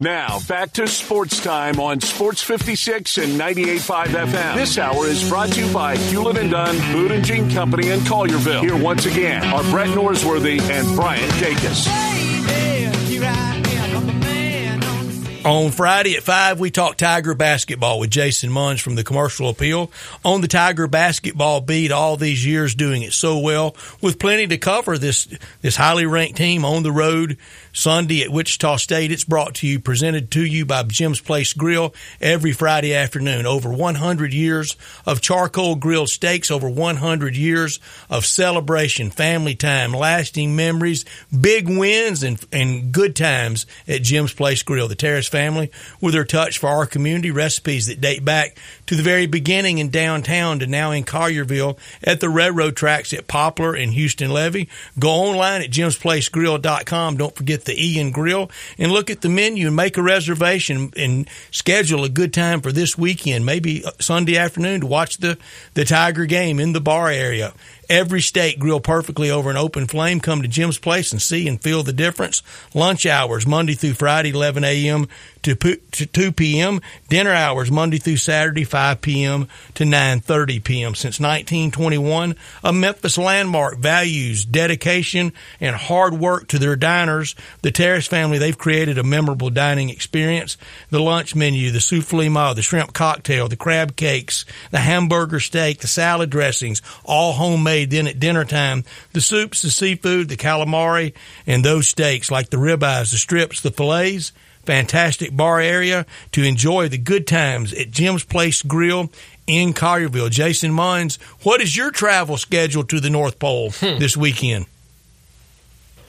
Now, back to sports time on Sports 56 and 98.5 FM. This hour is brought to you by Hewlett and Dunn, Boot and Jean Company in Collierville. Here once again are Brett Norsworthy and Bryant Dacus. On Friday at 5, we talk Tiger basketball with Jason Munz from the Commercial Appeal. On the Tiger basketball beat, all these years doing it so well, with plenty to cover this, this highly ranked team on the road Sunday at Wichita State. It's brought to you, presented to you by Jim's Place Grill every Friday afternoon. Over 100 years of charcoal grilled steaks, over 100 years of celebration, family time, lasting memories, big wins, and, and good times at Jim's Place Grill. The Taras family, with their touch for our community, recipes that date back to the very beginning in downtown to now in Collierville at the railroad tracks at Poplar and Houston Levee. Go online at jimsplacegrill.com. Don't forget the Ian Grill and look at the menu and make a reservation and schedule a good time for this weekend, maybe Sunday afternoon to watch the, the Tiger game in the bar area. Every steak grilled perfectly over an open flame. Come to Jim's Place and see and feel the difference. Lunch hours, Monday through Friday, 11 a.m. to 2 p.m. Dinner hours, Monday through Saturday, 5 p.m. to 9.30 p.m. Since 1921, a Memphis landmark values dedication and hard work to their diners. The Taras family, they've created a memorable dining experience. The lunch menu, the souffle ma, the shrimp cocktail, the crab cakes, the hamburger steak, the salad dressings, all homemade made then at dinner time. The soups, the seafood, the calamari, and those steaks like the ribeyes, the strips, the fillets. Fantastic bar area to enjoy the good times at Jim's Place Grill in Collierville. Jason Munz, what is your travel schedule to the North Pole hmm. this weekend?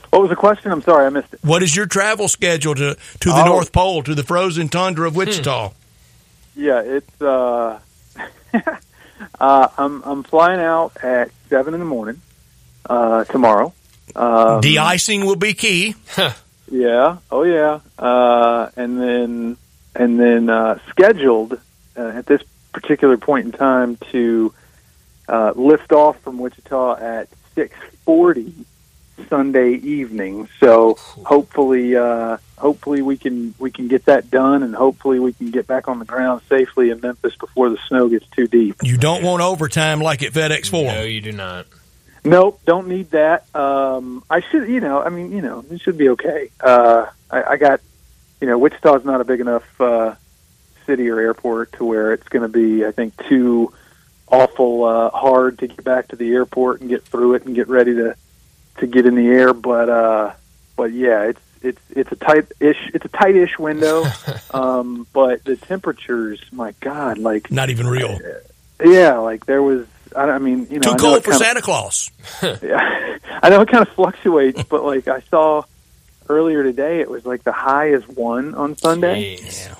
What was the question? I'm sorry, I missed it. What is your travel schedule to, to the oh. North Pole, to the frozen tundra of Wichita? Hmm. Yeah, it's uh, uh, I'm I'm flying out at seven in the morning uh, tomorrow. Um, De-icing will be key. yeah. Oh yeah. Uh, and then and then uh, scheduled uh, at this particular point in time to uh, lift off from Wichita at six forty Sunday evening. So hopefully, uh, hopefully we can we can get that done, and hopefully we can get back on the ground safely in Memphis before the snow gets too deep. You don't want overtime like at FedEx Forum. No, you do not. Nope, don't need that. Um, I should, you know, I mean, you know, it should be okay. Uh, I, I got, you know, Wichita's not a big enough uh, city or airport to where it's going to be, I think, too awful uh, hard to get back to the airport and get through it and get ready to to get in the air. But uh, but yeah, it's it's it's a tight ish it's a tight ish window. um, but the temperatures, my God, like not even real. Yeah, like there was. I, I mean, you know, too cold for Santa of, Claus. yeah, I know it kind of fluctuates, but like I saw earlier today, it was like the high is one on Sunday,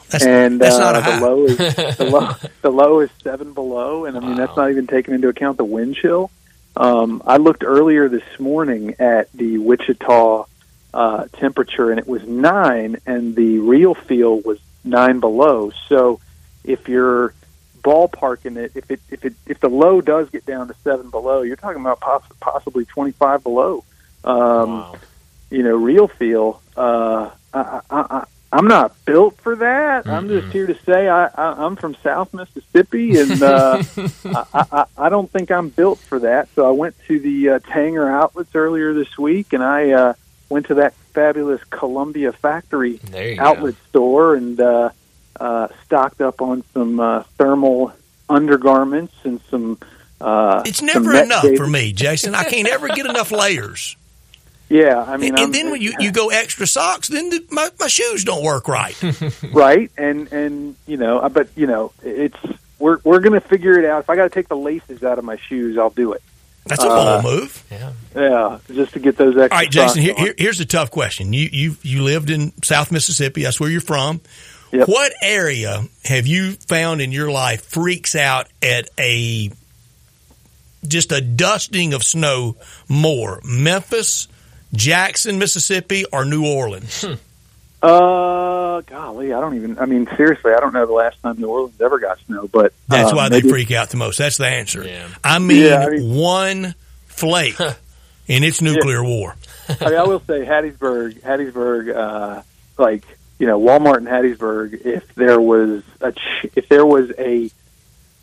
that's, and that's uh, the low is the low the low is seven below, and I mean wow. that's not even taking into account the wind chill. Um, I looked earlier this morning at the Wichita uh, temperature, and it was nine, and the real feel was nine below. So, if you're ballparking it, if it if it if the low does get down to seven below, you're talking about poss- possibly 25 below. Um, wow. You know, real feel. Uh, I, I, I'm not built for that. Mm-hmm. I'm just here to say I, I, I'm from South Mississippi, and uh, I, I, I don't think I'm built for that. So I went to the uh, Tanger outlets earlier this week, and I uh, went to that fabulous Columbia Factory outlet go. store and uh, uh, stocked up on some uh, thermal undergarments and some. Uh, it's never enough for me, Jason. I can't ever get enough layers. Yeah, I mean, and, and then when you, you go extra socks, then the, my my shoes don't work right. right, and and you know, uh, but you know, it's we're we're gonna figure it out. If I got to take the laces out of my shoes, I'll do it. That's a bold uh, move. Yeah, yeah, just to get those extra. All right, Jason. Here, here, here's a tough question. You you you lived in South Mississippi. That's where you're from. Yep. What area have you found in your life freaks out at a just a dusting of snow more? Memphis, Jackson, Mississippi, or New Orleans? Hmm. Uh, golly, I don't even. I mean, seriously, I don't know the last time New Orleans ever got snow. But that's uh, why maybe, they freak out the most. That's the answer. Yeah. I mean, yeah, I mean one flake in its nuclear yeah. war. I mean, I will say Hattiesburg, Hattiesburg, uh, like you know, Walmart in Hattiesburg, if there was a ch- if there was a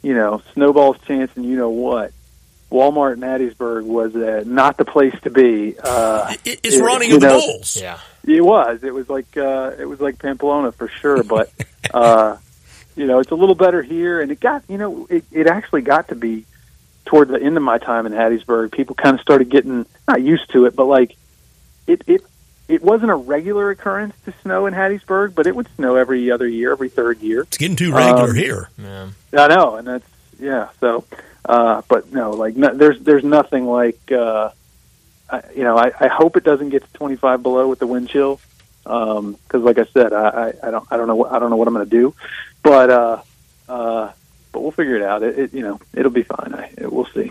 you know snowball's chance, and you know what, Walmart in Hattiesburg was uh, not the place to be. Uh, it, it's it, running of the bulls. Yeah, it was. It was like uh, it was like Pamplona for sure, but. uh, you know, it's a little better here, and it got, you know, it, it actually got to be toward the end of my time in Hattiesburg. People kind of started getting not used to it, but like it, it it wasn't a regular occurrence to snow in Hattiesburg, but it would snow every other year, every third year. It's getting too regular um, here. Yeah. I know, and that's yeah. So, uh, but no, like no, there's there's nothing like uh, I, you know. I, I hope it doesn't get to 25 below with the wind chill, because um, like I said, I, I, I don't I don't know I don't know what I'm going to do, but uh, uh, but we'll figure it out. It, it you know it'll be fine. I, it, we'll see.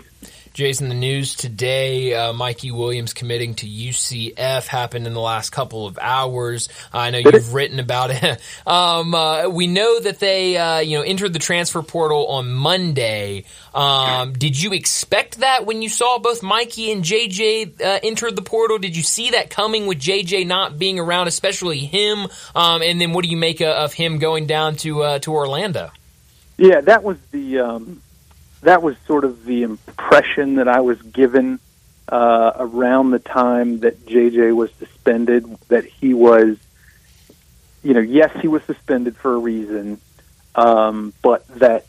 Jason, the news today, uh, Mikey Williams committing to UCF happened in the last couple of hours. Uh, I know you've written about it. um, uh, we know that they, uh, you know, entered the transfer portal on Monday. Um, did you expect that when you saw both Mikey and JJ uh, enter the portal? Did you see that coming with JJ not being around, especially him? Um, and then what do you make of him going down to uh, to Orlando? Yeah, that was the um, that was sort of the impression that I was given uh, around the time that JJ was suspended. That he was, you know, yes, he was suspended for a reason, um, but that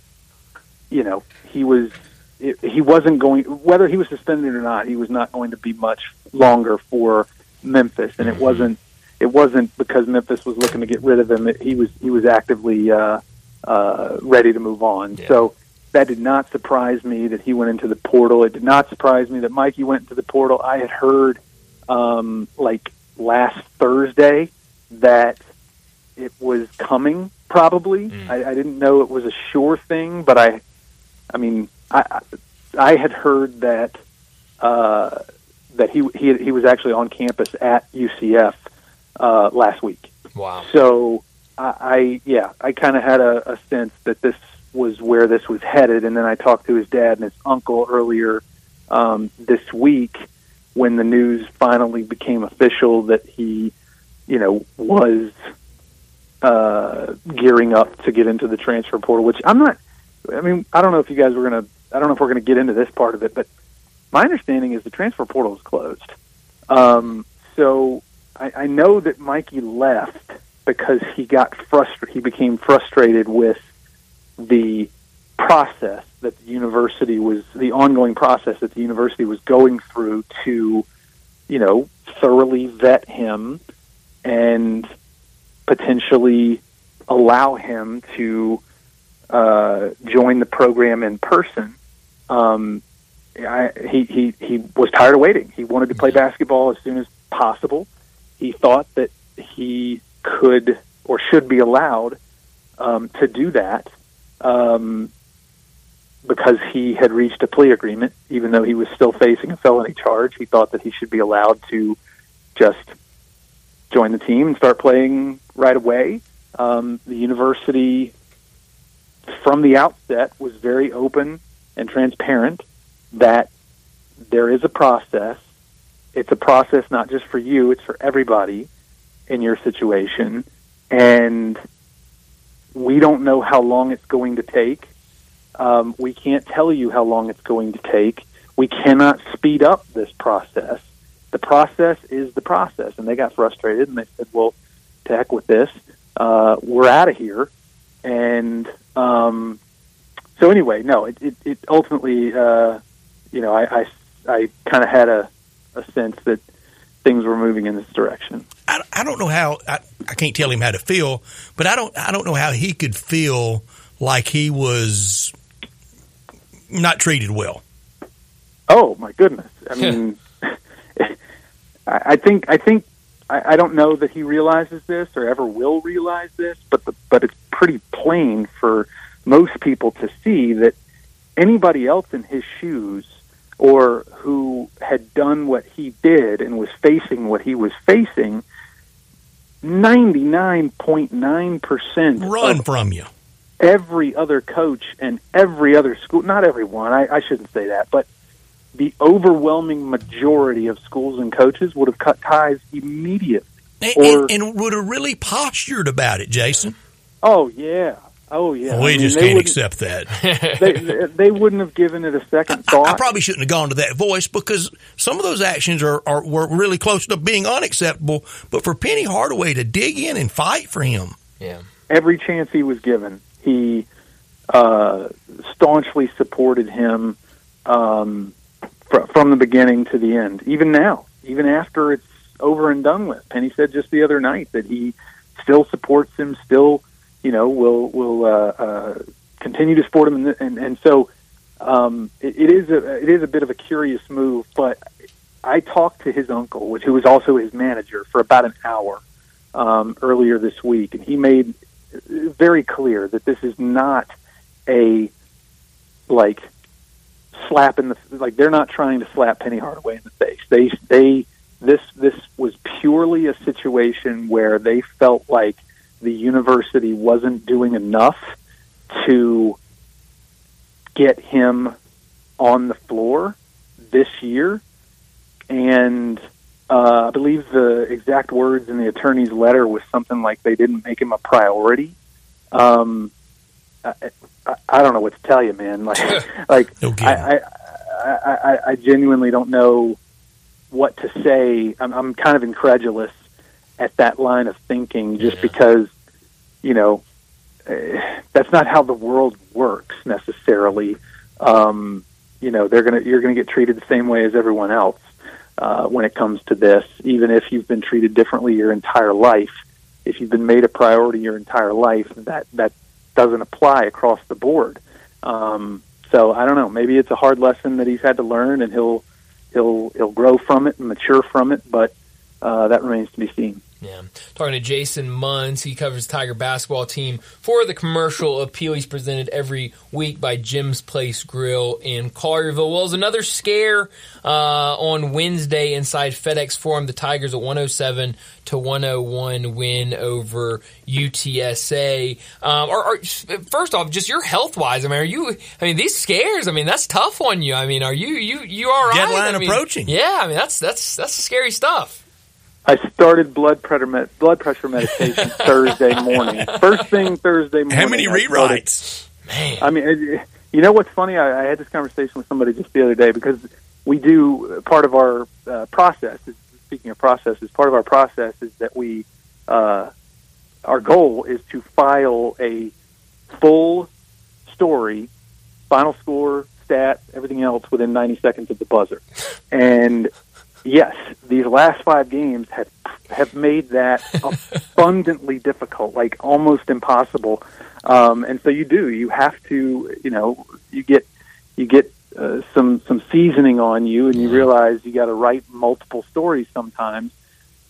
you know he was it, he wasn't going whether he was suspended or not. He was not going to be much longer for Memphis, and it mm-hmm. wasn't it wasn't because Memphis was looking to get rid of him. It, he was he was actively uh, uh, ready to move on. Yeah. So that did not surprise me that he went into the portal. It did not surprise me that Mikey went into the portal. I had heard um, like last Thursday that it was coming. Probably, mm. I, I didn't know it was a sure thing, but I, I mean, I, I had heard that uh, that he he he was actually on campus at UCF uh, last week. Wow. So I, I yeah, I kind of had a, a sense that this was where this was headed. And then I talked to his dad and his uncle earlier um, this week when the news finally became official that he, you know, was uh, gearing up to get into the transfer portal. Which I'm not. I mean, I don't know if you guys were gonna. I don't know if we're gonna get into this part of it, but my understanding is the transfer portal is closed. Um, so I, I know that Mikey left because he got frustrated. He became frustrated with the process that the university was the ongoing process that the university was going through to you know thoroughly vet him and potentially allow him to uh, join the program in person. Um, I, he, he, he was tired of waiting. He wanted to play basketball as soon as possible. He thought that he could or should be allowed um, to do that um, because he had reached a plea agreement, even though he was still facing a felony charge. He thought that he should be allowed to just join the team and start playing right away. Um, the university, from the outset, was very open and transparent that there is a process. It's a process not just for you; it's for everybody in your situation, and we don't know how long it's going to take. Um, we can't tell you how long it's going to take. We cannot speed up this process. The process is the process. And they got frustrated and they said, well, to heck with this. Uh, we're out of here. And um, so, anyway, no, it, it, it ultimately, uh, you know, I, I, I kind of had a, a sense that things were moving in this direction. I, I don't know how I, I can't tell him how to feel, but I don't I don't know how he could feel like he was not treated well. Oh my goodness! I mean, I think I think I, I don't know that he realizes this or ever will realize this, but the, but it's pretty plain for most people to see that anybody else in his shoes or who had done what he did and was facing what he was facing 99.9% run from you. Every other coach and every other school, not everyone, I, I shouldn't say that, but the overwhelming majority of schools and coaches would have cut ties immediately. and, or, and, and would have really postured about it, Jason. Oh yeah, oh yeah. We I mean, just can't accept that. they, they wouldn't have given it a second thought. I, I, probably shouldn't have gone to that voice because some of those actions are, are were really close to being unacceptable. But for Penny Hardaway to dig in and fight for him, yeah, every chance he was given, he uh, staunchly supported him um, fr- from the beginning to the end. Even now, even after it's over and done with, Penny said just the other night that he still supports him, still you know will will uh, uh, continue to support him, and and, and so um, it, it is a it is a bit of a curious move, but. I talked to his uncle, which who was also his manager, for about an hour um, earlier this week, and he made very clear that this is not a like slap in the like they're not trying to slap Penny Hardaway in the face. They they this this was purely a situation where they felt like the university wasn't doing enough to get him on the floor this year and uh, I believe the exact words in the attorney's letter was something like they didn't make him a priority. Um, I, I, I don't know what to tell you, man. Like, like okay. I, I, I, I genuinely don't know what to say. I'm, I'm kind of incredulous at that line of thinking, just yeah. because you know uh, that's not how the world works necessarily. Um, you know, they're gonna you're gonna get treated the same way as everyone else uh, when it comes to this, even if you've been treated differently your entire life. If you've been made a priority your entire life, that that doesn't apply across the board. Um, so I don't know. Maybe it's a hard lesson that he's had to learn, and he'll he'll he'll grow from it and mature from it. But uh, that remains to be seen. Yeah. Talking to Jason Munz, he covers Tiger basketball team for the commercial appeal. He's presented every week by Jim's Place Grill in Collierville. Well, was another scare uh, on Wednesday inside FedEx Forum. The Tigers a 107 to 101 win over UTSA. Um, are, are, first off, just your health wise, I mean, are you? I mean, these scares. I mean, that's tough on you. I mean, are you you you all right? Deadline I mean, approaching. Yeah, I mean, that's that's that's scary stuff. I started blood pressure med- blood pressure medication Thursday morning. First thing Thursday morning. How many rewrites? Man, I mean, you know what's funny? I, I had this conversation with somebody just the other day because we do part of our uh, process. Is, speaking of processes, part of our process is that we uh, our goal is to file a full story, final score, stat, everything else within 90 seconds of the buzzer. And yes, these last five games have have made that abundantly difficult, like almost impossible. Um, and so you do, you have to, you know, you get you get uh, some some seasoning on you, and you realize you got to write multiple stories sometimes.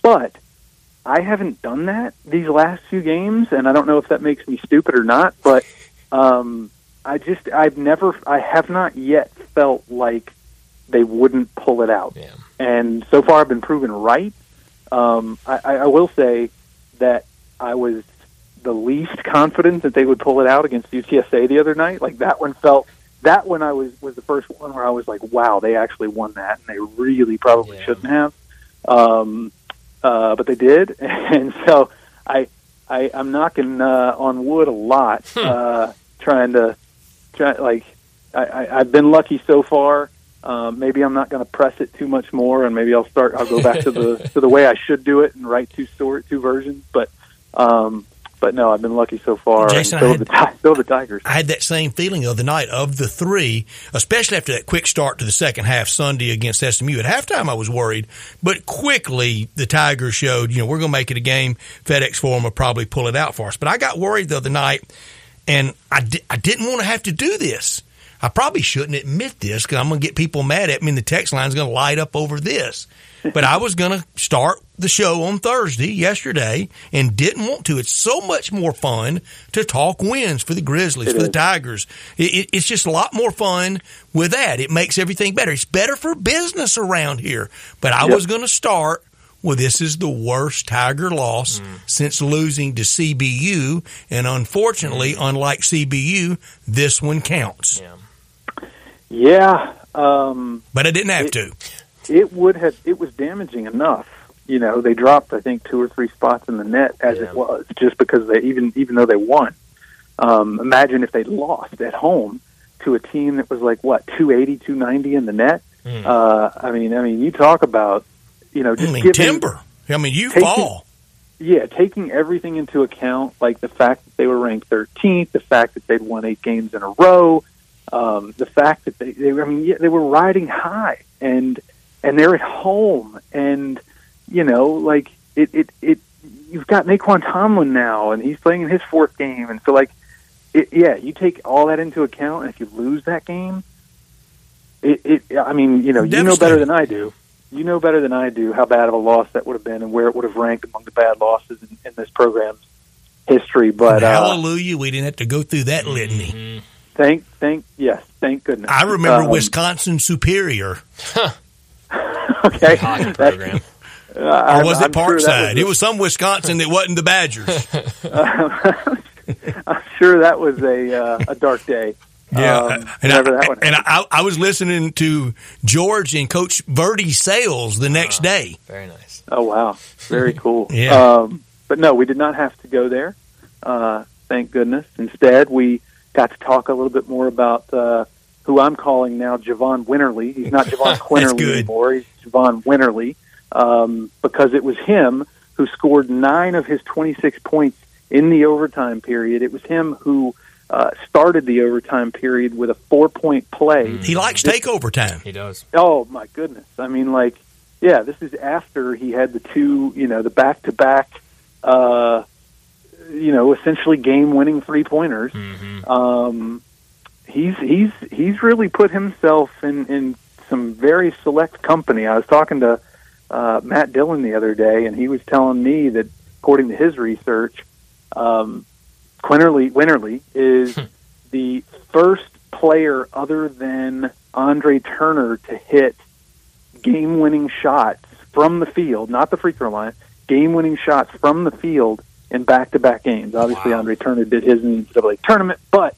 But I haven't done that these last few games, and I don't know if that makes me stupid or not. But um, I just I've never I have not yet felt like they wouldn't pull it out. Yeah. And so far, I've been proven right. Um, I, I will say that I was the least confident that they would pull it out against UTSA the other night. Like that one felt that one I was was the first one where I was like, wow, they actually won that, and they really probably yeah. shouldn't have. Um, uh, but they did, and so I, I I'm knocking uh, on wood a lot, hmm. uh, trying to try like I, I, I've been lucky so far. Um, maybe I'm not going to press it too much more, and maybe I'll start. I'll go back to the to the way I should do it and write two story two versions. But um, but no, I've been lucky so far. Jason, still, had, the, still the Tigers. I had that same feeling the other night of the three, especially after that quick start to the second half Sunday against SMU. At halftime, I was worried, but quickly the Tigers showed, you know, we're going to make it a game. FedEx Forum will probably pull it out for us. But I got worried the other night, and I, di- I didn't want to have to do this. I probably shouldn't admit this because I'm going to get people mad at me and the text line is going to light up over this. But I was going to start the show on Thursday, yesterday, and didn't want to. It's so much more fun to talk wins for the Grizzlies, it for is. the Tigers. It, it, it's just a lot more fun with that. It makes everything better. It's better for business around here. But I Yep. was going to start well, this is the worst Tiger loss hmm. since losing to CBU. And unfortunately, hmm. unlike CBU, this one counts. yeah. Yeah, um, But I didn't have It- to. it would have. It was damaging enough you know, they dropped I think two or three spots in the net as Yeah. it was, just because they even even though they won. Um, imagine if they lost at home to a team that was like what 280, 290 in the net. Mm. Uh, I mean, I mean, you talk about you know just I mean, giving, timber. I mean, you Taking- fall. yeah, taking everything into account, like the fact that they were ranked 13th, the fact that they'd won eight games in a row, um, the fact that they, they, I mean, yeah, they were riding high, and and they're at home, and you know, like it, it, it. You've got Nae'Qwan Tomlin now, and he's playing in his fourth game, and so like, it, yeah, you take all that into account, and if you lose that game, it, it I mean, you know, you know better than I do you know better than I do how bad of a loss that would have been and where it would have ranked among the bad losses in, in this program's history. But uh, hallelujah, we didn't have to go through that litany. Mhm. Thank, thank, yes, thank goodness. I remember Um, Wisconsin Superior, Okay, Hockey That's- program. uh, or I'm- was it I'm sure Parkside? it was some Wisconsin that wasn't the Badgers. I'm sure that was a uh, a dark day. Yeah, um, and, I, that and I, I was listening to George and Coach Verdi Sales the next day. Very nice. Oh wow, very cool. Yeah. Um, but no, we did not have to go there. Uh, thank goodness. Instead, we got to talk a little bit more about uh, who I'm calling now Javon Winterly. He's not Javon Quinerly anymore. He's Javon Winterly um, because it was him who scored nine of his 26 points in the overtime period. It was him who uh, started the overtime period with a four point play. He likes takeover time. He does. Oh my goodness! I mean, like, yeah, this is after he had the two, you know, the back to back, uh, you know, essentially game winning three pointers. hmm Um, he's he's he's really put himself in in some very select company. I was talking to uh, Matt Dillon the other day, and he was telling me that according to his research, um, Quinerly Winterly is the first player other than Andre Turner to hit game-winning shots from the field, not the free throw line, game-winning shots from the field in back-to-back games. Obviously, Wow. Andre Turner did his in the NCAA tournament, but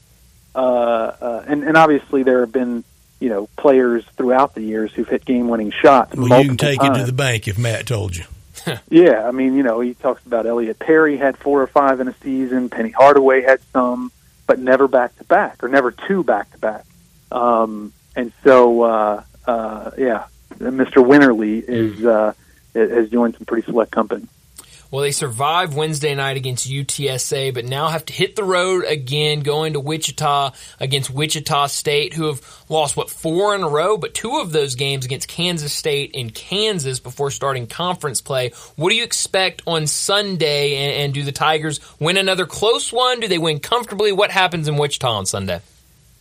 uh, uh, and, and obviously there have been you know players throughout the years who've hit game-winning shots. Well, you can take times. it to the bank if Matt told you. Yeah, I mean, you know, he talks about Elliot Perry had four or five in a season. Penny Hardaway had some, but never back to back or never two back to back. Um, and so, uh, uh, yeah, Mr. Winterly is uh, has joined some pretty select company. Well, they survived Wednesday night against UTSA, but now have to hit the road again, going to Wichita against Wichita State, who have lost, what, four in a row, but two of those games against Kansas State and Kansas before starting conference play. What do you expect on Sunday, and, and do the Tigers win another close one? Do they win comfortably? What happens in Wichita on Sunday?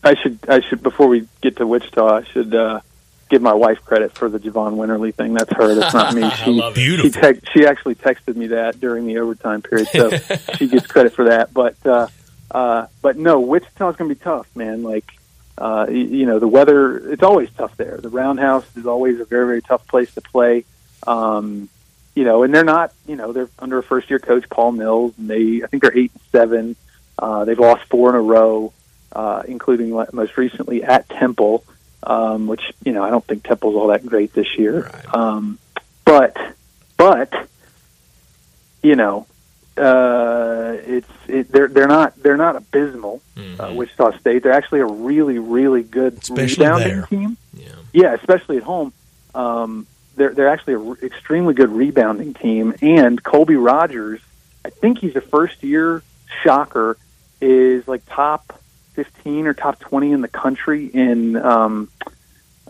I should, I should, before we get to Wichita, I should uh, give my wife credit for the Javon Winterly thing. That's her. That's not me. She, love it. she, Beautiful. tex- she actually texted me that during the overtime period, so she gets credit for that. But uh, uh, but no, Wichita's going to be tough, man. Like uh, you, you know, the weather it's always tough there. The Roundhouse is always a very very tough place to play. Um, you know, and they're not. You know, they're under a first year coach, Paul Mills, and they I think they're eight and seven. Uh, they've lost four in a row, uh, including most recently at Temple um, which you know I don't think Temple's all that great this year. Right. Um, but but you know uh, it's it, they're they're not they're not abysmal. Uh, Mhm. Wichita State they're actually a really really good Especially rebounding there. team. Yeah. Yeah, especially at home. Um, they're they're actually an extremely good rebounding team. And Colby Rogers, I think he's a first year shocker, is like top fifteen or top twenty in the country in um,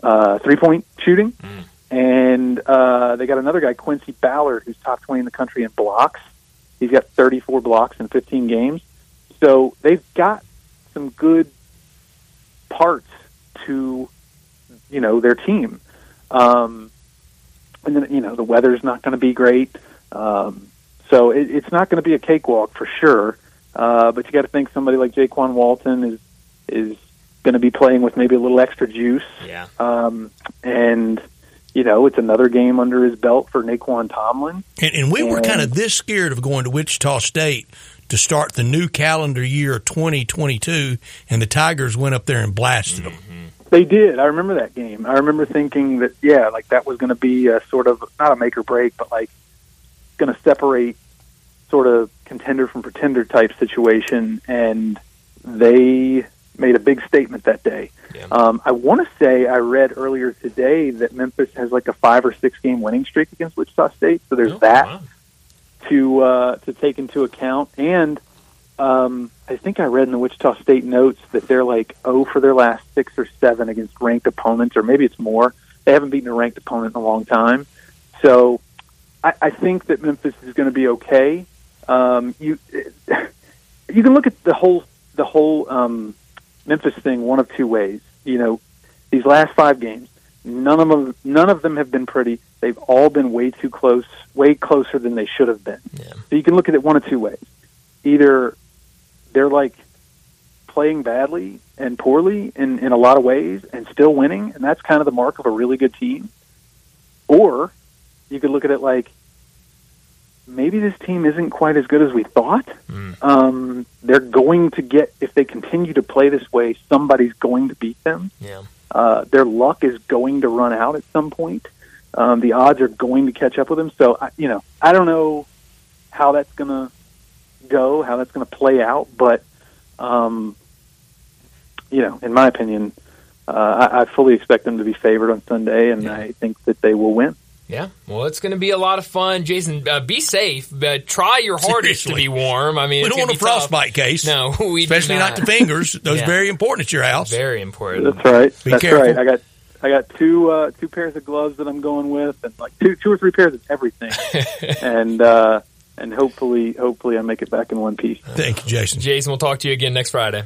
uh, three point shooting. Mm. And uh, they got another guy, Quincy Ballard, who's top twenty in the country in blocks. He's got thirty four blocks in fifteen games. So they've got some good parts to you know their team. Um, and then you know the weather's not going to be great, um, so it, it's not going to be a cakewalk for sure. Uh, but you got to think somebody like Jaykwon Walton is is going to be playing with maybe a little extra juice, Yeah. um, and you know it's another game under his belt for Nae'Qwan Tomlin. And, and we were kind of this scared of going to Wichita State to start the new calendar year 2022, and the Tigers went up there and blasted them. They did. I remember that game. I remember thinking that yeah, like that was going to be a sort of not a make or break, but like going to separate sort of contender from pretender type situation, and they made a big statement that day. Yeah. Um, I want to say I read earlier today that Memphis has like a five or six game winning streak against Wichita State, so there's oh, that wow. to uh, to take into account. And um, I think I read in the Wichita State notes that they're like oh for their last six or seven against ranked opponents, or maybe it's more. They haven't beaten a ranked opponent in a long time, so I, I think that Memphis is going to be okay. Um, you you can look at the whole the whole um, Memphis thing one of two ways. You know, these last five games, none of them none of them have been pretty. They've all been way too close, way closer than they should have been. Yeah. So you can look at it one of two ways. Either they're like playing badly and poorly in, in a lot of ways and still winning, and that's kind of the mark of a really good team. Or you could look at it like maybe this team isn't quite as good as we thought. Mm. Um, they're going to get if they continue to play this way, somebody's going to beat them. Yeah. Uh, their luck is going to run out at some point. Um, the odds are going to catch up with them. So, I, you know, I don't know how that's going to go, how that's going to play out, but, um, you know, in my opinion, uh, I, I fully expect them to be favored on Sunday, and yeah. I think that they will win. Yeah, well, it's going to be a lot of fun. Jason, uh, be safe. Uh, try your hardest Seriously. to be warm. I mean, we don't want a frostbite tough. case. No, we especially not. not. the fingers. Those yeah. very important at your house. Very important. That's right. Be That's careful. right. I got I got two uh, two pairs of gloves that I'm going with, and like two two or three pairs of everything, and uh, and hopefully hopefully I make it back in one piece. Thank you, Jason. Jason, we'll talk to you again next Friday.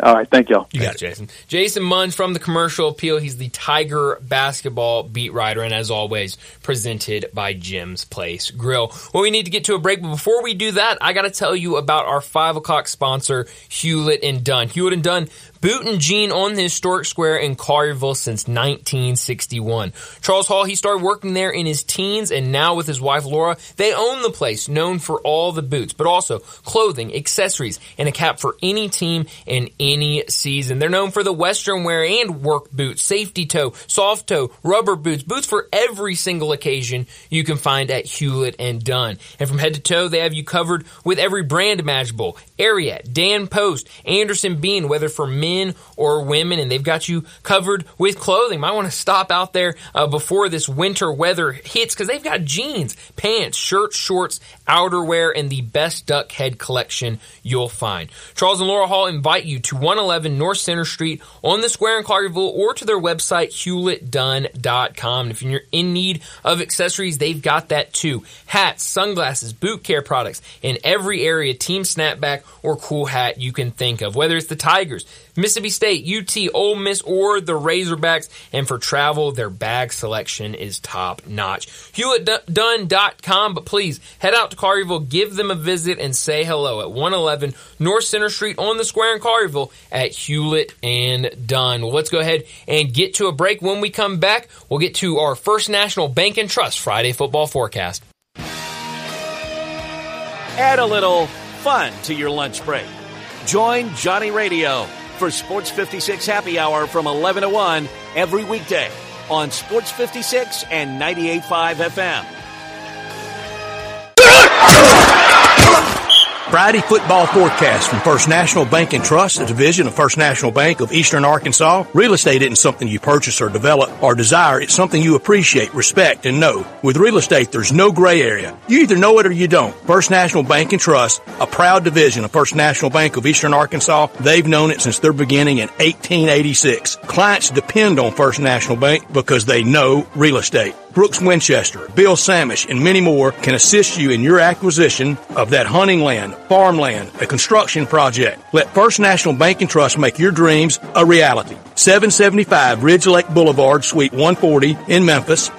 All right, thank y'all. You Thanks, got it, Jason. Jason Munz from the Commercial Appeal. He's the Tiger basketball beat writer, and as always, presented by Jim's Place Grill. Well, we need to get to a break, but before we do that, I got to tell you about our five o'clock sponsor, Hewlett and Dunn. Hewlett and Dunn Boot and Jean on the historic square in Collierville since 1961. Charles Hall, he started working there in his teens and now with his wife Laura, they own the place known for all the boots, but also clothing, accessories, and a cap for any team in any season. They're known for the western wear and work boots, safety toe, soft toe, rubber boots, boots for every single occasion you can find at Hewlett and Dunn. And from head to toe, they have you covered with every brand imaginable. Ariat, Dan Post, Anderson Bean, whether for men men or women, and they've got you covered with clothing. Might want to stop out there uh, before this winter weather hits because they've got jeans, pants, shirts, shorts, outerwear, and the best duck head collection you'll find. Charles and Laura Hall invite you to 111 North Center Street on the square in Collierville or to their website, hewlettdunn.com. And if you're in need of accessories, they've got that too. Hats, sunglasses, boot care products in every area, team snapback or cool hat you can think of. Whether it's the Tigers, Mississippi State, UT, Ole Miss, or the Razorbacks. And for travel, their bag selection is top notch. HewlettDunn.com, but please head out to Collierville, give them a visit, and say hello at 111 North Center Street on the square in Collierville at Hewlett and Dunn. Well, let's go ahead and get to a break. When we come back, we'll get to our First National Bank and Trust Friday football forecast. Add a little fun to your lunch break. Join Johnny Radio for Sports 56 Happy Hour from 11 to 1 every weekday on Sports 56 and 98.5 FM. Friday football forecast from First National Bank and Trust, a division of First National Bank of Eastern Arkansas. Real estate isn't something you purchase or develop or desire. It's something you appreciate, respect, and know. With real estate, there's no gray area. You either know it or you don't. First National Bank and Trust, a proud division of First National Bank of Eastern Arkansas. They've known it since their beginning in 1886. Clients depend on First National Bank because they know real estate. Brooks Winchester, Bill Samish, and many more can assist you in your acquisition of that hunting land, farmland, a construction project. Let First National Bank and Trust make your dreams a reality. 775 Ridge Lake Boulevard, Suite 140 in Memphis,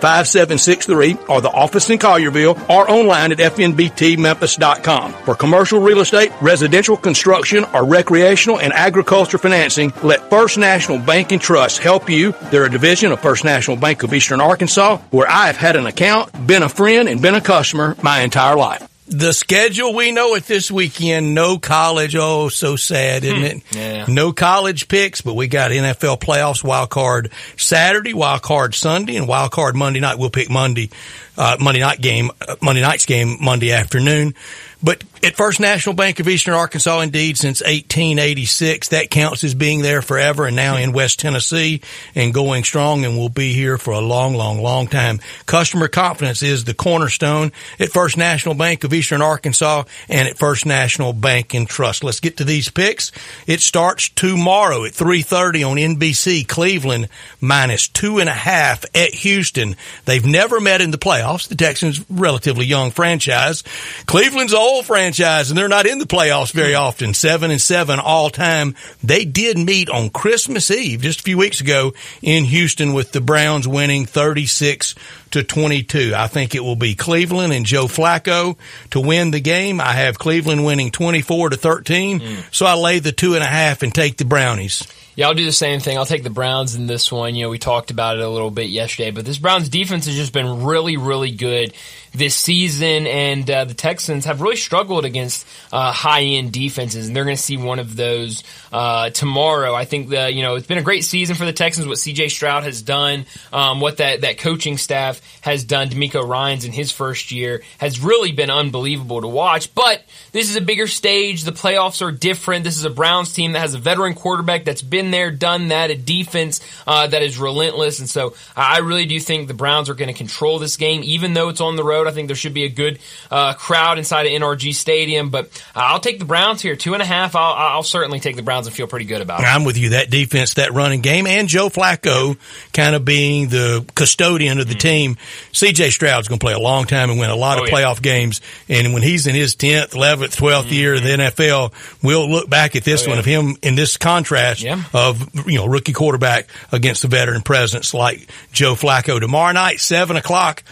901-498-5763 or the office in Collierville or online at fnbtmemphis.com. For commercial real estate, residential construction, or recreational and agriculture financing, let First National Bank and Trust help you. They're a division of First National Bank of Eastern Arkansas where I have had an account, been a friend, and been a customer my entire life. The schedule we know it this weekend. No college. Oh, so sad, isn't it? Yeah. No college picks, but we got NFL playoffs wild card Saturday, wild card Sunday, and wild card Monday night. We'll pick Monday, uh, Monday night game, uh, Monday night's game Monday afternoon. But at First National Bank of Eastern Arkansas, indeed, since 1886, that counts as being there forever and now in West Tennessee and going strong and will be here for a long, long, long time. Customer confidence is the cornerstone at First National Bank of Eastern Arkansas and at First National Bank and Trust. Let's get to these picks. It starts tomorrow at 3.30 on NBC. Cleveland minus two and a half at Houston. They've never met in the playoffs. The Texans, relatively young franchise. Cleveland's old old franchise and they're not in the playoffs very often. Seven and seven all time. They did meet on Christmas Eve just a few weeks ago in Houston with the Browns winning 36 to 22. I think it will be Cleveland and Joe Flacco to win the game. I have Cleveland winning 24 to 13. Mm. So I lay the two and a half and take the Brownies. Yeah, I'll do the same thing. I'll take the Browns in this one. You know, we talked about it a little bit yesterday, but this Browns defense has just been really, really good this season, and uh, the Texans have really struggled against uh, high end defenses, and they're going to see one of those uh, tomorrow. I think that you know it's been a great season for the Texans. What C.J. Stroud has done, um, what that that coaching staff has done, DeMeco Ryans in his first year has really been unbelievable to watch. But this is a bigger stage. The playoffs are different. This is a Browns team that has a veteran quarterback that's been there, done that, a defense uh, that is relentless, and so I really do think the Browns are going to control this game, even though it's on the road. I think there should be a good uh, crowd inside of NRG Stadium, but I'll take the Browns here. Two and a half. I'll, I'll certainly take the Browns and feel pretty good about it. I'm with you. That defense, that running game, and Joe Flacco kind of being the custodian of the mm. team. CJ Stroud's going to play a long time and win a lot oh, of playoff yeah. games. And when he's in his 10th, 11th, 12th mm-hmm. year of the NFL, we'll look back at this oh, one yeah. of him in this contrast yeah. Of, you know, rookie quarterback against the veteran presence like Joe Flacco. Tomorrow night, 7 o'clock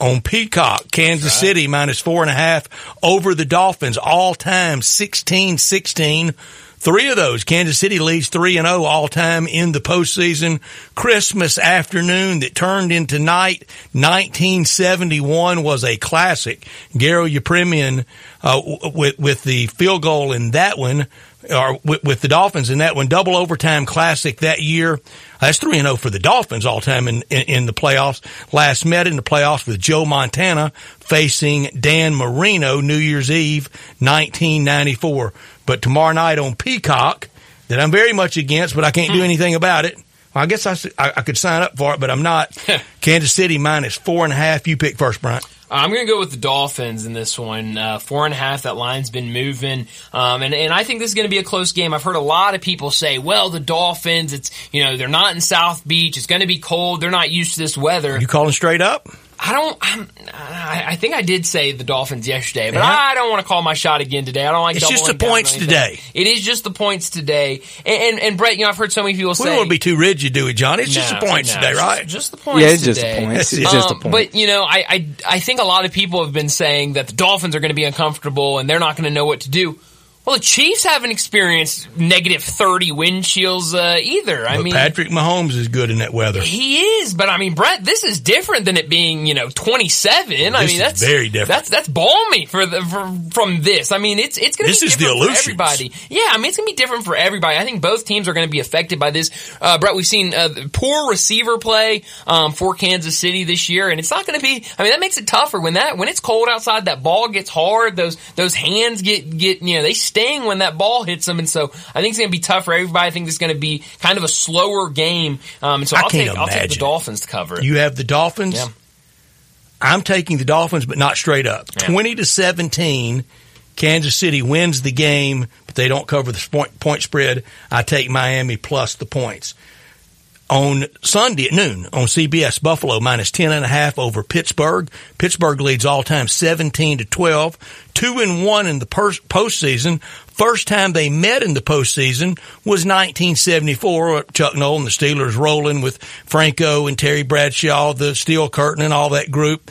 on Peacock, Kansas right. City minus four and a half over the Dolphins, all time 16-16. Three of those, Kansas City leads 3 and 0 all time in the postseason. Christmas afternoon that turned into night, 1971 was a classic. Garo Yepremian, uh, with, with the field goal in that one, or with, with, the Dolphins in that one, double overtime classic that year. That's 3 0 for the Dolphins all time in, in, in, the playoffs. Last met in the playoffs with Joe Montana facing Dan Marino New Year's Eve 1994. But tomorrow night on Peacock, that I'm very much against, but I can't do hmm. anything about it. I guess I, I, I could sign up for it, but I'm not. Kansas City minus four and a half. You pick first, Bryant. I'm going to go with the Dolphins in this one. Uh, four and a half. That line's been moving, um, and and I think this is going to be a close game. I've heard a lot of people say, "Well, the Dolphins, it's you know they're not in South Beach. It's going to be cold. They're not used to this weather." You calling straight up? I don't. I'm, i think I did say the Dolphins yesterday, but yeah. I don't want to call my shot again today. I don't like. It's just the points today. It is just the points today. And, and, and Brett, you know, I've heard so many people say we don't want to be too rigid, do it, Johnny? It's no, just the points no, today, right? Just the points. Yeah, it's today. just the points. It's just the um, points. But you know, I, I I think a lot of people have been saying that the Dolphins are going to be uncomfortable and they're not going to know what to do. Well, the Chiefs haven't experienced negative 30 wind chills uh, either. I but mean, Patrick Mahomes is good in that weather. He is, but I mean, Brett, this is different than it being, you know, 27. Well, I mean, that's very different. That's that's balmy for the for, from this. I mean, it's it's going to be different for everybody. Yeah, I mean, it's going to be different for everybody. I think both teams are going to be affected by this. Uh, Brett, we've seen uh, poor receiver play um, for Kansas City this year, and it's not going to be. I mean, that makes it tougher when that when it's cold outside. That ball gets hard. Those those hands get get you know they sting when that ball hits them. And so I think it's going to be tough for everybody. I think it's going to be kind of a slower game. Um, and so I'll take, I'll take the Dolphins to cover it. You have the Dolphins? Yeah. I'm taking the Dolphins, but not straight up. Yeah. 20 to 17. Kansas City wins the game, but they don't cover the point, point spread. I take Miami plus the points on Sunday at noon on CBS. Buffalo minus ten and a half over Pittsburgh. Pittsburgh leads all time 17 to 12. Two and one in the postseason. First time they met in the postseason was 1974. Chuck Noll and the Steelers rolling with Franco and Terry Bradshaw, the Steel Curtain and all that group.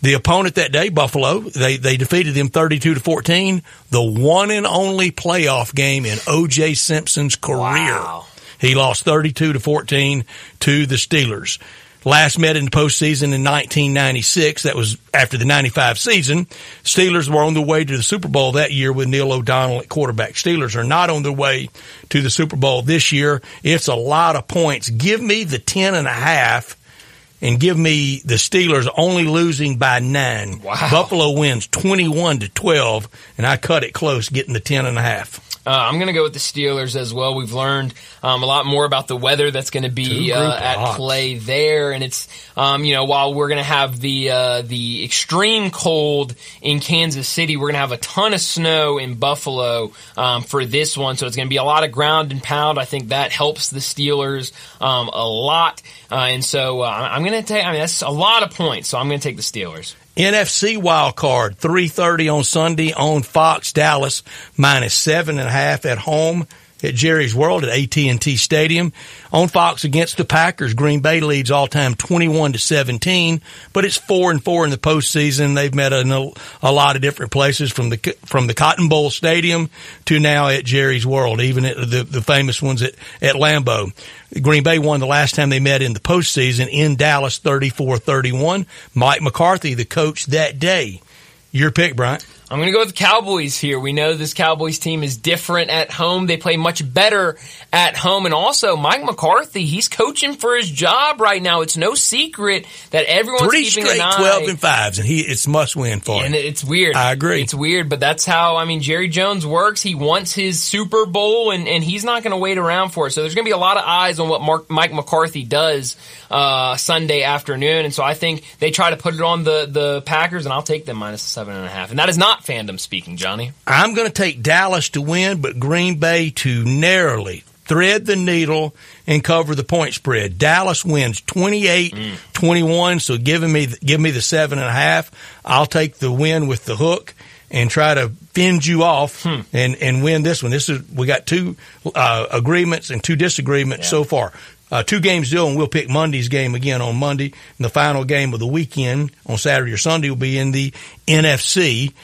The opponent that day, Buffalo, they, they defeated them 32 to 14. The one and only playoff game in O.J. Simpson's career. Wow. He lost 32 to 14 to the Steelers. last met in the postseason in 1996. That was after the 95 season. Steelers were on their way to the Super Bowl that year with Neil O'Donnell at quarterback. Steelers are not on their way to the Super Bowl this year. It's a lot of points. Give me the 10 and a half and give me the Steelers only losing by nine. Wow. Buffalo wins 21 to 12 and I cut it close getting the 10 and a half. Uh, I'm going to go with the Steelers as well. We've learned um, a lot more about the weather that's going to be uh, at play there, and it's um, you know while we're going to have the uh, the extreme cold in Kansas City, we're going to have a ton of snow in Buffalo um, for this one. So it's going to be a lot of ground and pound. I think that helps the Steelers um, a lot, uh, and so uh, I'm going to take. I mean that's a lot of points, so I'm going to take the Steelers. NFC wild card, 3.30 on Sunday on Fox, Dallas, minus seven and a half at home at Jerry's World at AT&T Stadium. On Fox against the Packers, Green Bay leads all time 21 to 17, but it's four and four in the postseason. They've met in a, a lot of different places from the, from the Cotton Bowl Stadium to now at Jerry's World, even at the, the famous ones at, at Lambeau. Green Bay won the last time they met in the postseason in Dallas 34-31. Mike McCarthy, the coach that day. Your pick, Bryant. I'm going to go with the Cowboys here. We know this Cowboys team is different at home. They play much better at home. And also, Mike McCarthy, he's coaching for his job right now. It's no secret that everyone's Three keeping straight an eye. 12 and 5s, and he, it's must win for And him. it's weird. I agree. It's weird, but that's how, I mean, Jerry Jones works. He wants his Super Bowl and, and he's not going to wait around for it. So there's going to be a lot of eyes on what Mark, Mike McCarthy does, uh, Sunday afternoon. And so I think they try to put it on the, the Packers and I'll take them minus seven and a half. And that is not fandom speaking, Johnny. I'm going to take Dallas to win, but Green Bay to narrowly thread the needle and cover the point spread. Dallas wins 28-21, so giving me, give me the seven and a half. I'll take the win with the hook and try to fend you off and, and win this one. This is, we got two, uh, agreements and two disagreements so far. Uh, two games deal, and we'll pick Monday's game again on Monday. And the final game of the weekend on Saturday or Sunday will be in the NFC.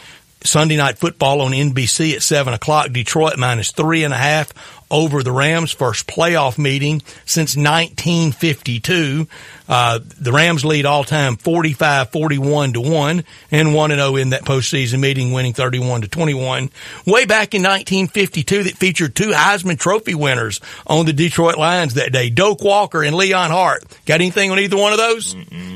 Sunday night football on NBC at seven o'clock. Detroit minus three and a half over the Rams. First playoff meeting since 1952. Uh, the Rams lead all time 45-41 to 1 and 1 and 0 in that postseason meeting winning 31 to 21. Way back in 1952 that featured two Heisman Trophy winners on the Detroit Lions that day. Doak Walker and Leon Hart. Got anything on either one of those?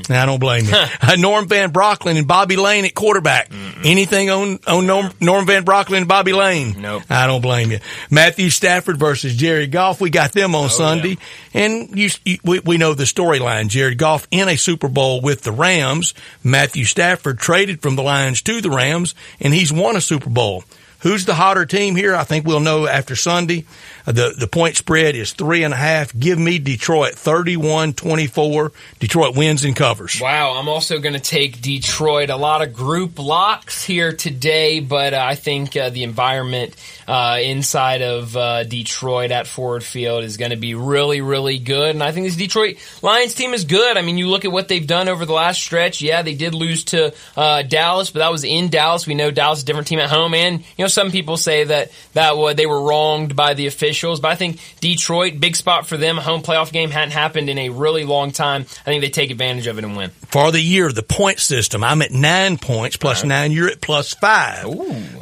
I don't blame you. uh, Norm Van Brocklin and Bobby Layne at quarterback. Anything on, on Norm, Norm Van Brocklin and Bobby Layne? Nope. I don't blame you. Matthew Stafford versus Jared Goff. We got them on oh, Sunday. And you, you, we, we know the storyline. Jared Goff in a Super Bowl with the Rams. Matthew Stafford traded from the Lions to the Rams and he's won a Super Bowl. Who's the hotter team here? I think we'll know after Sunday. Uh, The, the point spread is three and a half. Give me Detroit 31-24. Detroit wins and covers. Wow, I'm also going to take Detroit. A lot of group locks here today, but uh, I think uh, the environment uh, inside of uh, Detroit at Ford Field is going to be really, really good. And I think this Detroit Lions team is good. I mean, you look at what they've done over the last stretch. Yeah, they did lose to uh, Dallas, but that was in Dallas. We know Dallas is a different team at home, and you know some people say that that they were wronged by the officials. But I think Detroit, big spot for them. A home playoff game hadn't happened in a really long time. I think they take advantage of it and win. For the year, the point system, I'm at nine points plus nine. You're at plus five.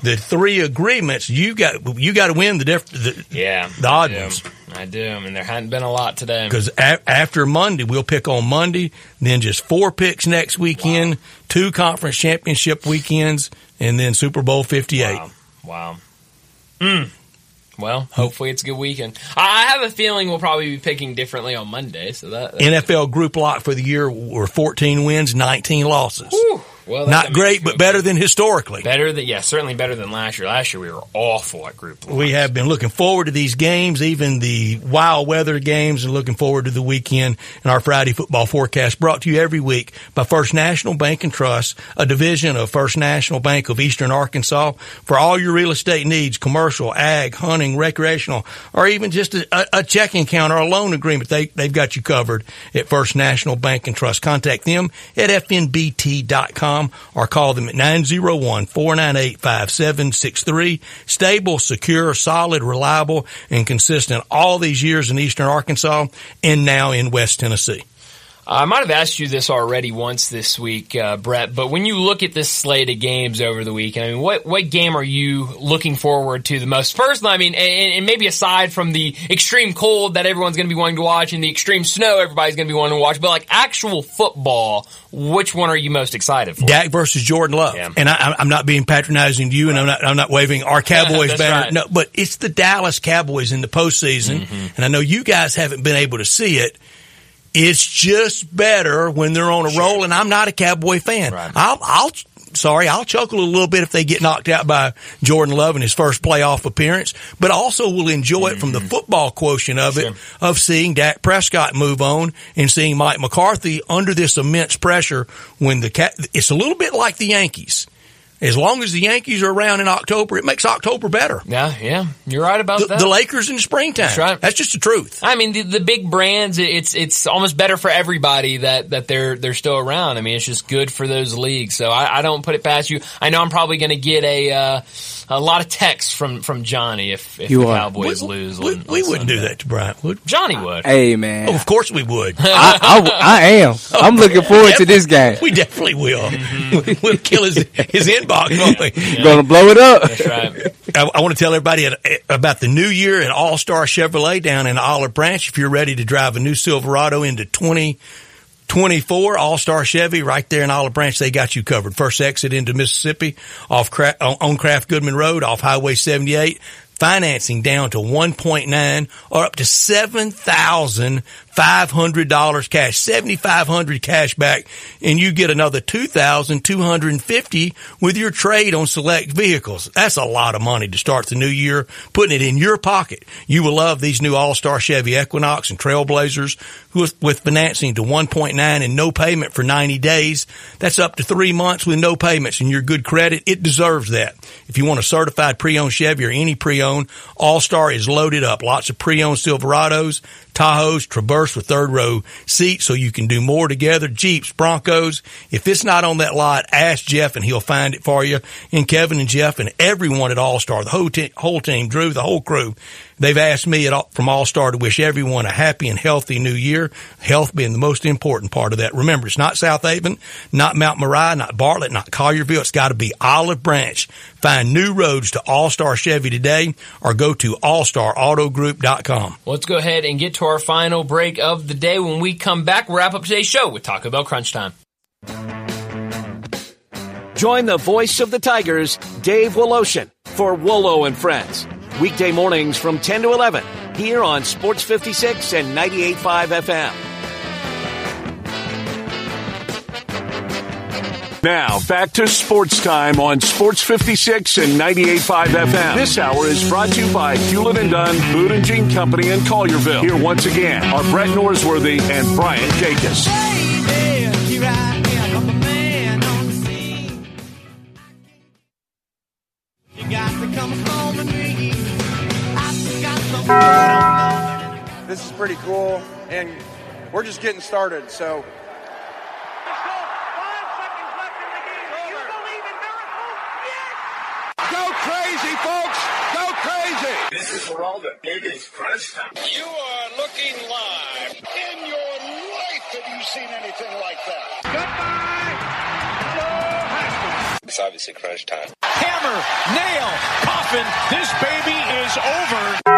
The three agreements, you got, you got to win the diff, the, Yeah, the odd I ones. I do, and there hadn't been a lot today. Because a- after Monday, we'll pick on Monday, then just four picks next weekend, two conference championship weekends, and then Super Bowl 58. Wow, wow. Mm. Well, hopefully it's a good weekend. I have a feeling we'll probably be picking differently on Monday. So that, NFL group lock for the year were 14 wins, 19 losses. Whew. Well, Not great, but better than historically. better than yeah, certainly better than last year. Last year we were awful at group. We have been looking forward to these games, even the wild weather games, and looking forward to the weekend and our Friday football forecast brought to you every week by First National Bank and Trust, a division of First National Bank of Eastern Arkansas. For all your real estate needs, commercial, ag, hunting, recreational, or even just a, a checking account or a loan agreement, they, they've got you covered at First National Bank and Trust. Contact them at fnbt.com or call them at 901-498-5763. Stable, secure, solid, reliable, and consistent all these years in Eastern Arkansas and now in West Tennessee. I might have asked you this already once this week, uh, Brett, but when you look at this slate of games over the weekend, I mean, what, what game are you looking forward to the most? First, I mean, and, and maybe aside from the extreme cold that everyone's going to be wanting to watch and the extreme snow everybody's going to be wanting to watch, but like actual football, which one are you most excited for? Dak versus Jordan Love. Yeah. And I, am not being patronizing to you, and I'm not, I'm not waving our Cowboys banner. Right. No, but it's the Dallas Cowboys in the postseason, mm-hmm. and I know you guys haven't been able to see it it's just better when they're on a sure. roll, and I'm not a Cowboy fan. Right. I'll, I'll, sorry, I'll chuckle a little bit if they get knocked out by Jordan Love in his first playoff appearance, but I also will enjoy it from the mm-hmm. football quotient of it, of seeing Dak Prescott move on and seeing Mike McCarthy under this immense pressure when the cat, it's a little bit like the Yankees as long as the Yankees are around in October, it makes October better. Yeah, yeah, you're right about the, that. The Lakers in the springtime. That's right. That's just the truth. I mean, the, the big brands, it's it's almost better for everybody that that they're they're still around. I mean, it's just good for those leagues. So I, I don't put it past you. I know I'm probably going to get a uh, a lot of texts from from Johnny if, if the are. Cowboys we, lose. We, on, we on wouldn't do that to Bryant, would Johnny would. Hey man, oh, of course we would. I, I, I, am. I'm looking forward to this game. We definitely will. Mm-hmm. we'll kill his his inbox, won't? Yeah. Gonna blow it up. That's right. I, I, want to tell everybody eh, about the new year at All Star Chevrolet down in Olive Branch. If you're ready to drive a new Silverado into 2024, All Star Chevy right there in Olive Branch, they got you covered. First exit into Mississippi off on Craft Goodman Road off Highway 78 financing down to 1.9 or up to 7,000 $500 cash, 7,500 cash back, and you get another 2,250 with your trade on select vehicles. That's a lot of money to start the new year, putting it in your pocket. You will love these new All-Star Chevy Equinox and Trailblazers with, with financing to 1.9 and no payment for 90 days. That's up to three months with no payments and your good credit. It deserves that. If you want a certified pre-owned Chevy or any pre-owned, All-Star is loaded up. Lots of pre-owned Silverados, Tahoes, Traverse with third row seats so you can do more together. Jeeps, Broncos. If it's not on that lot, ask Jeff and he'll find it for you. And Kevin and Jeff and everyone at All Star, the whole, te- whole team, Drew, the whole crew, They've asked me at, from All Star to wish everyone a happy and healthy new year. Health being the most important part of that. Remember, it's not South Southaven, not Mount Moriah, not Bartlett, not Collierville. It's got to be Olive Branch. Find new roads to All Star Chevy today or go to allstarautogroup.com. Let's go ahead and get to our final break of the day. When we come back, we'll wrap up today's show with Taco Bell Crunch Time. Join the voice of the Tigers, Dave Woloshin, for Wolo and Friends Weekday mornings from 10 to 11 here on Sports 56 and 98.5 FM. Now, back to sports time on Sports 56 and 98.5 FM. This hour is brought to you by Hewlett Dunn, Boot and Jean Company in Collierville. Here once again are Brett Norsworthy and Bryant Dacus. Pretty cool, and we're just getting started. So. Go crazy, folks! Go crazy! This is for all the biggest crunch time. You are looking live. In your life have you seen anything like that? Goodbye! It's obviously crunch time. Hammer, nail, coffin. This baby is over.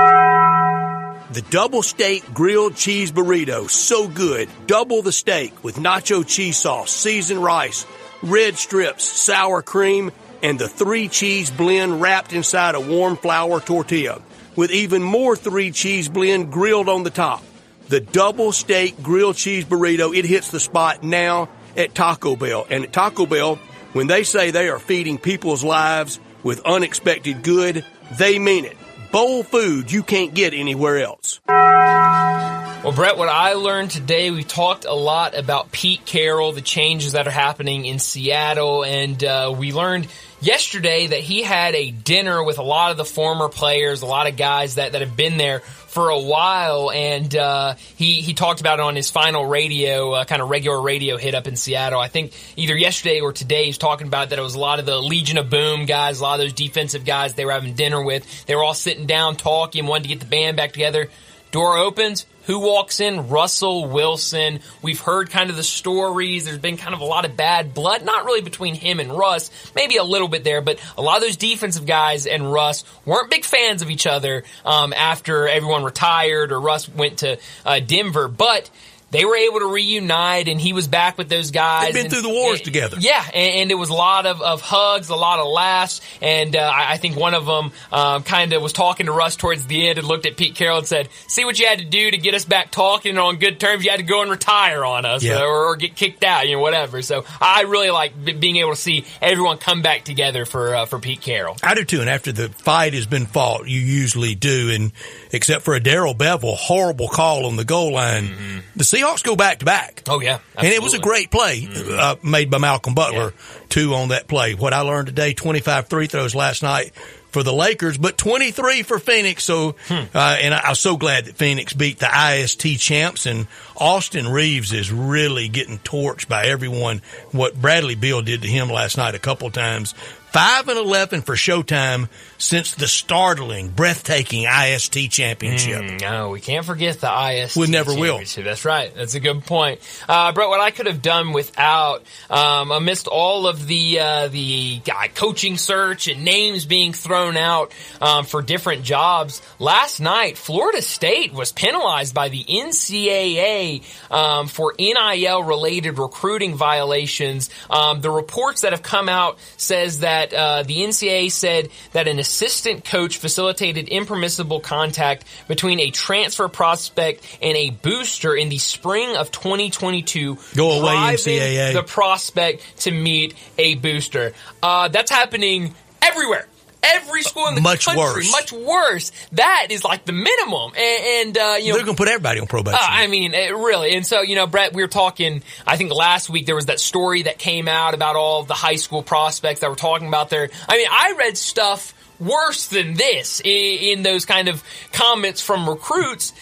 The double steak grilled cheese burrito. So good. Double the steak with nacho cheese sauce, seasoned rice, red strips, sour cream, and the three cheese blend wrapped inside a warm flour tortilla with even more three cheese blend grilled on the top. The double steak grilled cheese burrito, it hits the spot now at Taco Bell. And at Taco Bell, when they say they are feeding people's lives with unexpected good, they mean it bowl food you can't get anywhere else. Well, Brett, what I learned today, we talked a lot about Pete Carroll, the changes that are happening in Seattle, and uh, we learned yesterday that he had a dinner with a lot of the former players, a lot of guys that, that have been there for a while, and uh, he he talked about it on his final radio, uh, kind of regular radio hit up in Seattle. I think either yesterday or today he's talking about that it was a lot of the Legion of Boom guys, a lot of those defensive guys they were having dinner with. They were all sitting down talking, wanted to get the band back together Door opens. Who walks in? Russell Wilson. We've heard kind of the stories. There's been kind of a lot of bad blood, not really between him and Russ, maybe a little bit there, but a lot of those defensive guys and Russ weren't big fans of each other um, after everyone retired or Russ went to uh, Denver. But they were able to reunite and he was back with those guys. They've been and, through the wars and, together. Yeah, and, and, it was a lot of, of hugs, a lot of laughs, and uh, I think one of them um, kind of was talking to Russ towards the end and looked at Pete Carroll and said, "See what you had to do to get us back talking on good terms. You had to go and retire on us, Yeah. or, or get kicked out, you know, whatever." So I really like b- being able to see everyone come back together for uh, for Pete Carroll. I do too. And after the fight has been fought, you usually do. And except for a Darrell Bevell horrible call on the goal line, the Seahawks go back to back. Oh yeah, And it was a great play uh, made by Malcolm Butler, too on that play. What I learned today, 25 three throws last night for the Lakers, but 23 for Phoenix. So, uh, and I, was so glad that Phoenix beat the IST champs and Austin Reaves is really getting torched by everyone. What Bradley Beal did to him last night a couple times. Five and 11 for Showtime since the startling, breathtaking IST championship. Mm, no, we can't forget the IST. We never will. That's right. That's a good point, uh, Brett. What I could have done without, um, amidst all of the uh, the uh, coaching search and names being thrown out um, for different jobs last night, Florida State was penalized by the NCAA um, for NIL related recruiting violations. Um, the reports that have come out says that uh, the NCAA said that an assistant coach facilitated impermissible contact between a transfer prospect and a booster in the spring of 2022. Go away, NCAA. The prospect to meet a booster. Uh, that's happening everywhere. Every school in the Much country, worse. much worse. That is like the minimum, and, and uh, you know, They're going to put everybody on probation. uh, I mean, it really. And so, you know, Brett, we were talking, I think last week there was that story that came out about all the high school prospects that were talking about their, I mean, I read stuff worse than this in, in those kind of comments from recruits.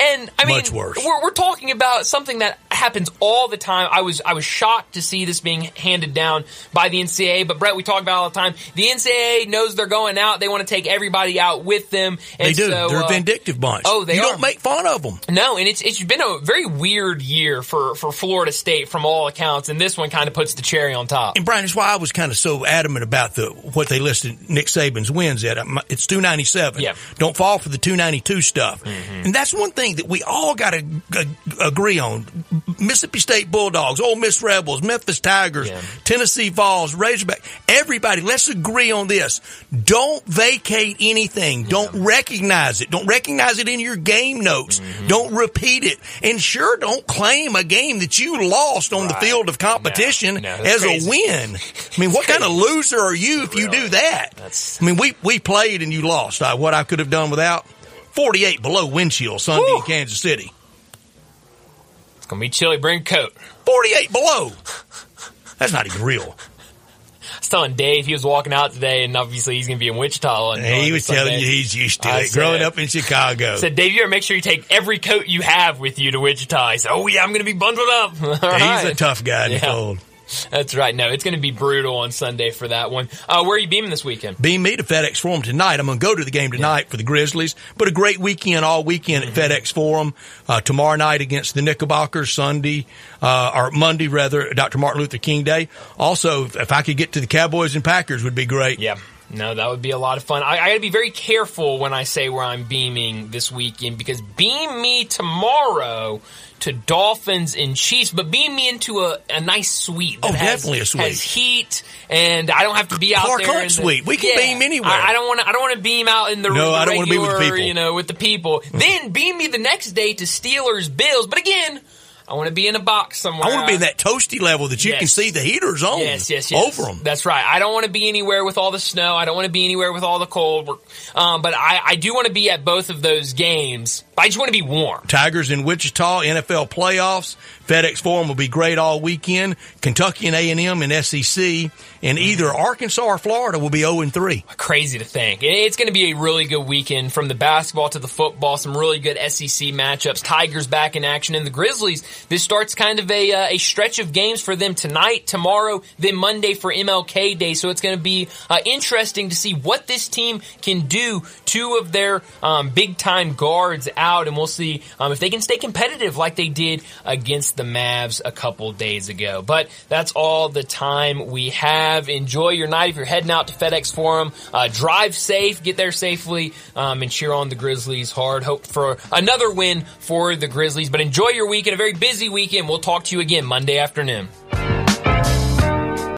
And I mean, Much worse. We're, we're talking about something that happens all the time. I was I was shocked to see this being handed down by the NCAA. But Brett, we talk about it all the time. The NCAA knows they're going out. They want to take everybody out with them. And they do. So, They're a uh, vindictive bunch. oh, they You are. don't make fun of them. no, and it's it's been a very weird year for, for Florida State from all accounts, and this one kind of puts the cherry on top. And Bryant, that's why I was kind of so adamant about the what they listed Nick Saban's wins at. It's two ninety seven. Yeah. Don't fall for the two ninety two stuff. And that's one thing that we all got to g- agree on. Mississippi State Bulldogs, Ole Miss Rebels, Memphis Tigers, Yeah. Tennessee Vols, Razorback. Everybody, let's agree on this. Don't vacate anything. Don't recognize it. Don't recognize it in your game notes. Don't repeat it. And sure, don't claim a game that you lost on the field of competition No, no, as crazy. a win. I mean, what kind of loser are you if you do that? That's- I mean, we, we played and you lost. Uh, what I could have done without 48 below wind chill Sunday in Kansas City. It's gonna be chilly. Bring a coat. 48 below. That's not even real. I was telling Dave he was walking out today, and obviously he's gonna be in Wichita. On, And he was Sunday. telling you he's used to I it. said- Growing up in Chicago. Said, Dave, you better make sure you take every coat you have with you to Wichita. He said, Oh yeah, I'm gonna be bundled up. He's right. a tough guy in the cold. That's right. No, it's gonna be brutal on Sunday for that one. Uh, where are you beaming this weekend? Beam me to FedEx Forum tonight. I'm going to go to the game tonight for the Grizzlies, but a great weekend all weekend Mm-hmm. at FedEx Forum. Uh, tomorrow night against the Knickerbockers, Sunday, uh, or Monday rather, Dr. Martin Luther King Day. Also, if I could get to the Cowboys and Packers would be great. Yeah. No, that would be a lot of fun. I, I got to be very careful when I say where I'm beaming this weekend because beam me tomorrow to Dolphins and Chiefs, but beam me into a, a nice suite. that Oh, has- definitely a suite. Has heat, and I don't have to be out Clark there. Hunt suite. We can beam anywhere. I, I don't want to. I don't want to beam out in the. No, the I don't wanna be with people. You know, with the people. then beam me the next day to Steelers Bills. But again, I want to be in a box somewhere. I want to be in that toasty level that you Yes. can see the heaters on Yes, yes, yes. over them. That's right. I don't want to be anywhere with all the snow. I don't want to be anywhere with all the cold. Um, but I, I do want to be at both of those games. I just want to be warm. Tigers in Wichita, NFL playoffs. FedEx Forum will be great all weekend. Kentucky and A&M and SEC. And either Arkansas or Florida will be 0 and 3. Crazy to think. It's going to be a really good weekend from the basketball to the football. Some really good SEC matchups. Tigers back in action and the Grizzlies. this starts kind of a, uh, a stretch of games for them tonight, tomorrow, then Monday for MLK Day. So it's going to be uh, interesting to see what this team can do. Two of their um, big time guards out, and we'll see um, if they can stay competitive like they did against the Mavs a couple days ago. But that's all the time we have. Enjoy your night if you're heading out to FedEx Forum. Uh, drive safe, get there safely, um, and cheer on the Grizzlies hard. Hope for another win for the Grizzlies. But enjoy your weekend, a very busy weekend. We'll talk to you again Monday afternoon.